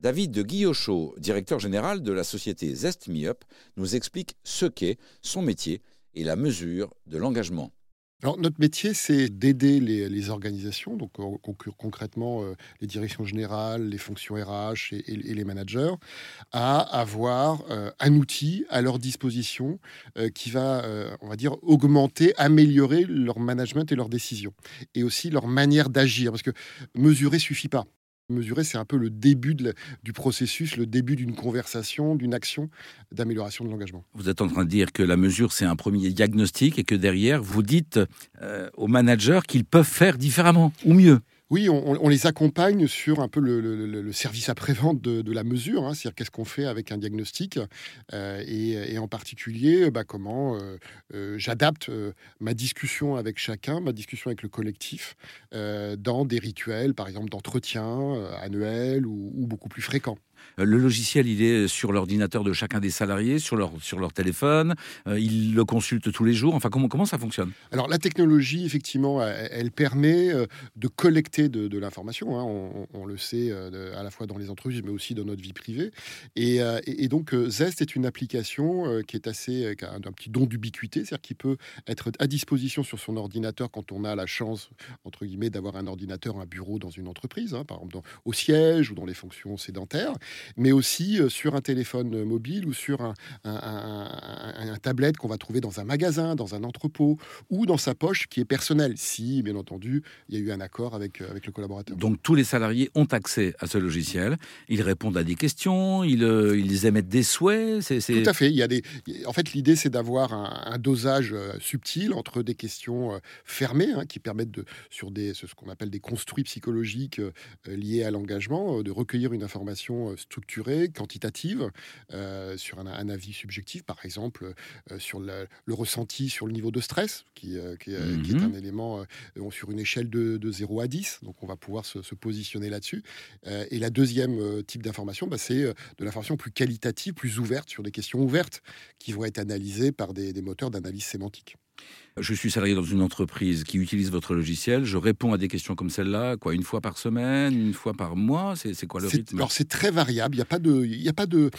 David de Guillochot, directeur général de la société Zest Me Up, nous explique ce qu'est son métier et la mesure de l'engagement. Alors, notre métier, c'est d'aider les, organisations, donc concrètement euh, les directions générales, les fonctions RH et, les managers, à avoir euh, un outil à leur disposition euh, qui va, on va dire, augmenter, améliorer leur management et leurs décisions, et aussi leur manière d'agir, parce que mesurer suffit pas. Mesurer, c'est un peu le début du processus, le début d'une conversation, d'une action d'amélioration de l'engagement. Vous êtes en train de dire que la mesure, c'est un premier diagnostic et que derrière, vous dites euh, aux managers qu'ils peuvent faire différemment ou mieux. Oui, on, les accompagne sur un peu le, service après-vente de, la mesure, hein, c'est-à-dire qu'est-ce qu'on fait avec un diagnostic euh, et, en particulier bah, comment euh, euh, j'adapte ma discussion avec chacun, ma discussion avec le collectif dans des rituels, par exemple d'entretien annuel ou, ou beaucoup plus fréquents. Euh, le logiciel, il est sur l'ordinateur de chacun des salariés, sur leur, sur leur téléphone. Euh, ils le consultent tous les jours. Enfin, comment, comment ça fonctionne? Alors, la technologie, effectivement, elle, permet euh, de collecter de, l'information. Hein. On, le sait à la fois dans les entreprises, mais aussi dans notre vie privée. Et, donc, Zest est une application qui est assez. Qui a un, petit don d'ubiquité, c'est-à-dire qui peut être à disposition sur son ordinateur quand on a la chance, entre guillemets, d'avoir un ordinateur, un bureau dans une entreprise, hein, par exemple au siège ou dans les fonctions sédentaires mais aussi euh, sur un téléphone mobile ou sur un, un, tablette qu'on va trouver dans un magasin, dans un entrepôt ou dans sa poche qui est personnelle, si bien entendu il y a eu un accord avec, euh, avec le collaborateur. Donc tous les salariés ont accès à ce logiciel, ils répondent à des questions, ils, euh, ils émettent des souhaits. C'est, Tout à fait. Il y a des... En fait, l'idée c'est d'avoir un, dosage subtil entre des questions fermées hein, qui permettent de, sur des, ce qu'on appelle des construits psychologiques liés à l'engagement, de recueillir une information structurée, quantitative, euh, sur un, avis subjectif, par exemple, euh, sur le, ressenti sur le niveau de stress, qui, euh, qui, est un mhm. élément sur une échelle de, 0 à 10. Donc, on va pouvoir se, positionner là-dessus. et la deuxième type d'information, bah, c'est de l'information plus qualitative, plus ouverte, sur des questions ouvertes, qui vont être analysées par des moteurs d'analyse sémantique. Je suis salarié dans une entreprise qui utilise votre logiciel. Je réponds à des questions comme celle-là, quoi, une fois par semaine, une fois par mois. C'est quoi le rythme? Alors c'est très variable. Il n'y a pas de, il a pas de,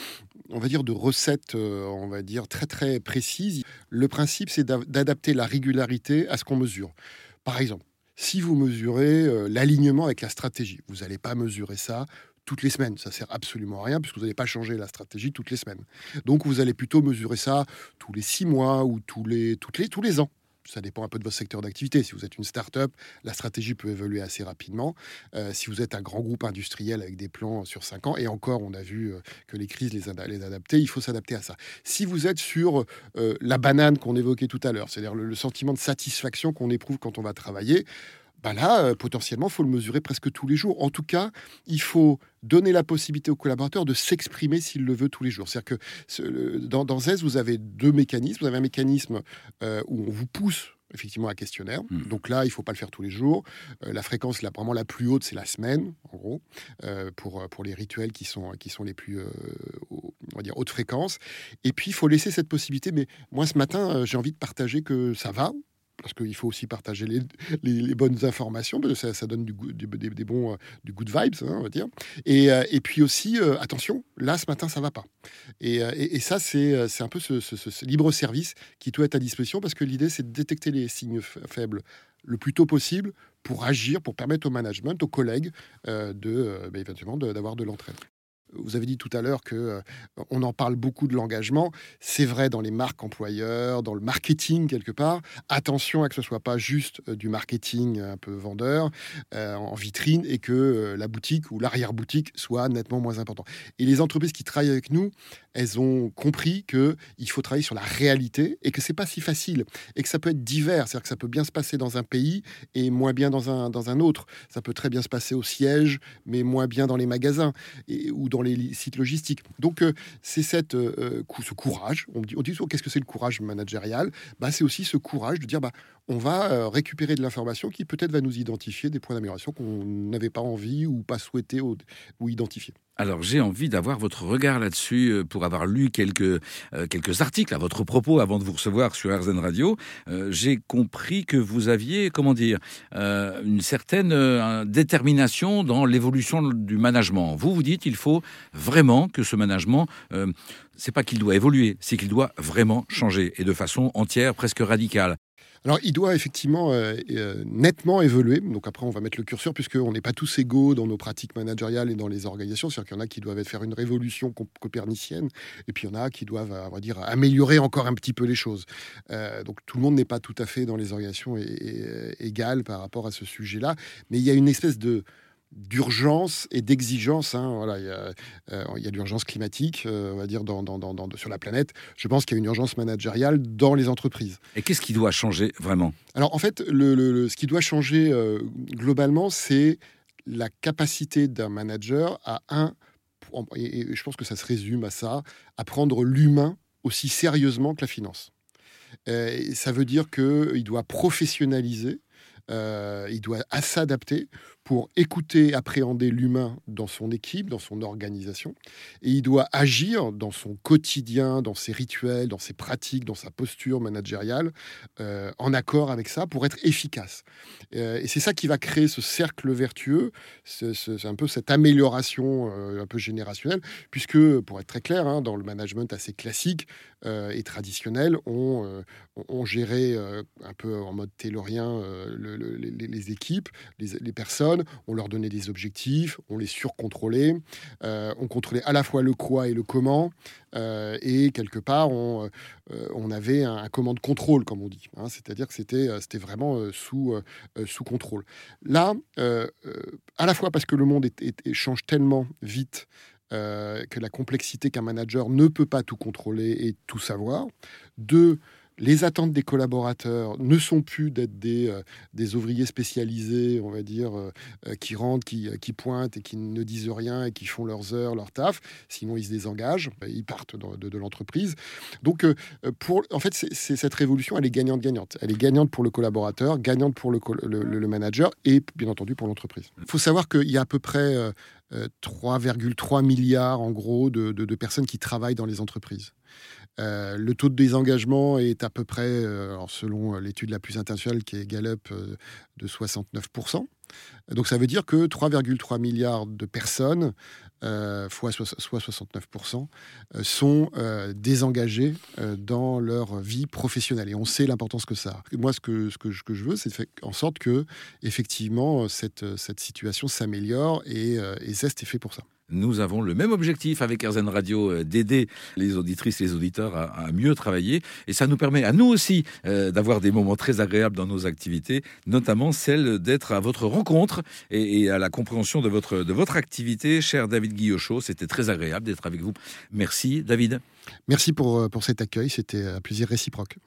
on va dire de recette, euh, on va dire très très précise. Le principe, c'est d'adapter la régularité à ce qu'on mesure. Par exemple, si vous mesurez euh, l'alignement avec la stratégie, vous n'allez pas mesurer ça toutes les semaines. Ça sert absolument à rien puisque vous n'allez pas changer la stratégie toutes les semaines. Donc vous allez plutôt mesurer ça tous les six mois ou tous les, toutes les, tous les ans ça dépend un peu de votre secteur d'activité. Si vous êtes une start-up, la stratégie peut évoluer assez rapidement. Euh, si vous êtes un grand groupe industriel avec des plans sur 5 ans, et encore, on a vu euh, que les crises les, les adapter, il faut s'adapter à ça. Si vous êtes sur euh, la banane qu'on évoquait tout à l'heure, c'est-à-dire le, sentiment de satisfaction qu'on éprouve quand on va travailler, bah là, potentiellement, il faut le mesurer presque tous les jours. En tout cas, il faut donner la possibilité aux collaborateurs de s'exprimer s'il le veut tous les jours. C'est-à-dire que dans, dans ZES, vous avez deux mécanismes. Vous avez un mécanisme euh, où on vous pousse effectivement un questionnaire. Hmm. Donc là, il ne faut pas le faire tous les jours. Euh, la fréquence, là, vraiment la plus haute, c'est la semaine, en gros, euh, pour, pour les rituels qui sont, qui sont les plus, on va dire, haute fréquence. Et puis, il faut laisser cette possibilité. Mais moi, ce matin, j'ai envie de partager que ça va, parce qu'il faut aussi partager les, bonnes informations, parce que ça, donne du, des, bons, euh, du good vibes, hein, on va dire. Et, euh, puis aussi, euh, attention, là, ce matin, ça va pas. Et, et, ça, c'est un peu ce, libre service qui doit être à disposition, parce que l'idée, c'est de détecter les signes faibles le plus tôt possible pour agir, pour permettre au management, aux collègues, de, bah, éventuellement d'avoir de l'entraide. Vous avez dit tout à l'heure que euh, on en parle beaucoup de l'engagement. C'est vrai dans les marques employeurs, dans le marketing quelque part. Attention à que ce soit pas juste euh, du marketing un peu vendeur euh, en vitrine et que la boutique ou l'arrière boutique soit nettement moins important. Et les entreprises qui travaillent avec nous, elles ont compris que il faut travailler sur la réalité et que c'est pas si facile et que ça peut être divers. C'est-à-dire que ça peut bien se passer dans un pays et moins bien dans un dans un autre. Ça peut très bien se passer au siège, mais moins bien dans les magasins ou dans les sites logistiques. Donc, euh, c'est cette, euh, ce courage. On dit, on dit qu'est-ce que c'est le courage managérial? Bah, C'est aussi ce courage de dire bah, on va récupérer de l'information qui peut-être va nous identifier des points d'amélioration qu'on n'avait pas envie ou pas souhaité ou, identifier. Alors j'ai envie d'avoir votre regard là-dessus pour avoir lu quelques, quelques articles à votre propos avant de vous recevoir sur RZN Radio. j'ai compris que vous aviez, comment dire, une certaine détermination dans l'évolution du management. Vous vous dites il faut vraiment que ce management c'est pas qu'il doit évoluer, c'est qu'il doit vraiment changer et de façon entière, presque radicale. Alors, il doit effectivement euh, euh, nettement évoluer. Donc après, on va mettre le curseur puisqu'on n'est pas tous égaux dans nos pratiques managériales et dans les organisations. C'est-à-dire qu'il y en a qui doivent faire une révolution copernicienne et puis il y en a qui doivent, on va dire, améliorer encore un petit peu les choses. Euh, donc tout le monde n'est pas tout à fait dans les organisations égales par rapport à ce sujet-là. Mais il y a une espèce de d'urgence et d'exigence. Hein, voilà, il y a, euh, l'urgence climatique, euh, on va dire, dans, sur la planète. Je pense qu'il y a une urgence managériale dans les entreprises. Et qu'est-ce qui doit changer vraiment? Alors, en fait, le, ce qui doit changer euh, globalement, c'est la capacité d'un manager à un, et, je pense que ça se résume à ça, à prendre l'humain aussi sérieusement que la finance. ça veut dire qu'il doit professionnaliser euh, il doit s'adapter pour écouter, appréhender l'humain dans son équipe, dans son organisation. Et il doit agir dans son quotidien, dans ses rituels, dans ses pratiques, dans sa posture managériale, euh, en accord avec ça pour être efficace. Euh, et c'est ça qui va créer ce cercle vertueux, c'est un peu cette amélioration un peu générationnelle, puisque, pour être très clair, hein, dans le management assez classique et traditionnel, on, on gérait un peu en mode taylorien le, les, équipes, les, personnes, on leur donnait des objectifs, on les surcontrôlait, euh, on contrôlait à la fois le quoi et le comment, euh, et quelque part, on, euh, on avait un, un commande contrôle, comme on dit. Hein. C'est-à-dire que c'était, c'était vraiment sous, sous contrôle. Là, à la fois parce que le monde change tellement vite, que la complexité qu'un manager ne peut pas tout contrôler et tout savoir. Deux, les attentes des collaborateurs ne sont plus d'être des, euh, des ouvriers spécialisés, on va dire, euh, euh, qui rentrent, qui, qui, pointent et qui ne disent rien et qui font leurs heures, leur taf. Sinon, ils se désengagent, ils partent de, l'entreprise. Donc, pour, en fait, c'est cette révolution, elle est gagnante-gagnante. Elle est gagnante pour le collaborateur, gagnante pour le, le, manager et, bien entendu, pour l'entreprise. Il faut savoir qu'il y a à peu près 3,3 milliards, en gros, de, de personnes qui travaillent dans les entreprises. Euh, le taux de désengagement est à peu près, euh, selon l'étude la plus internationale qui est Gallup, euh, de 69%. Donc ça veut dire que 3,3 milliards de personnes, fois soit 69%, sont désengagées dans leur vie professionnelle. Et on sait l'importance que ça a. moi, ce que, je, veux, c'est faire en sorte que, effectivement, cette, cette situation s'améliore et, et Zest est fait pour ça. Nous avons le même objectif avec RZN Radio euh, d'aider les auditrices les auditeurs à, mieux travailler. Et ça nous permet à nous aussi euh, d'avoir des moments très agréables dans nos activités, notamment celle d'être à votre rencontre et, à la compréhension de votre, de votre activité. Cher David Guillochot, c'était très agréable d'être avec vous. Merci David. Merci pour, euh, pour cet accueil, c'était un plaisir réciproque.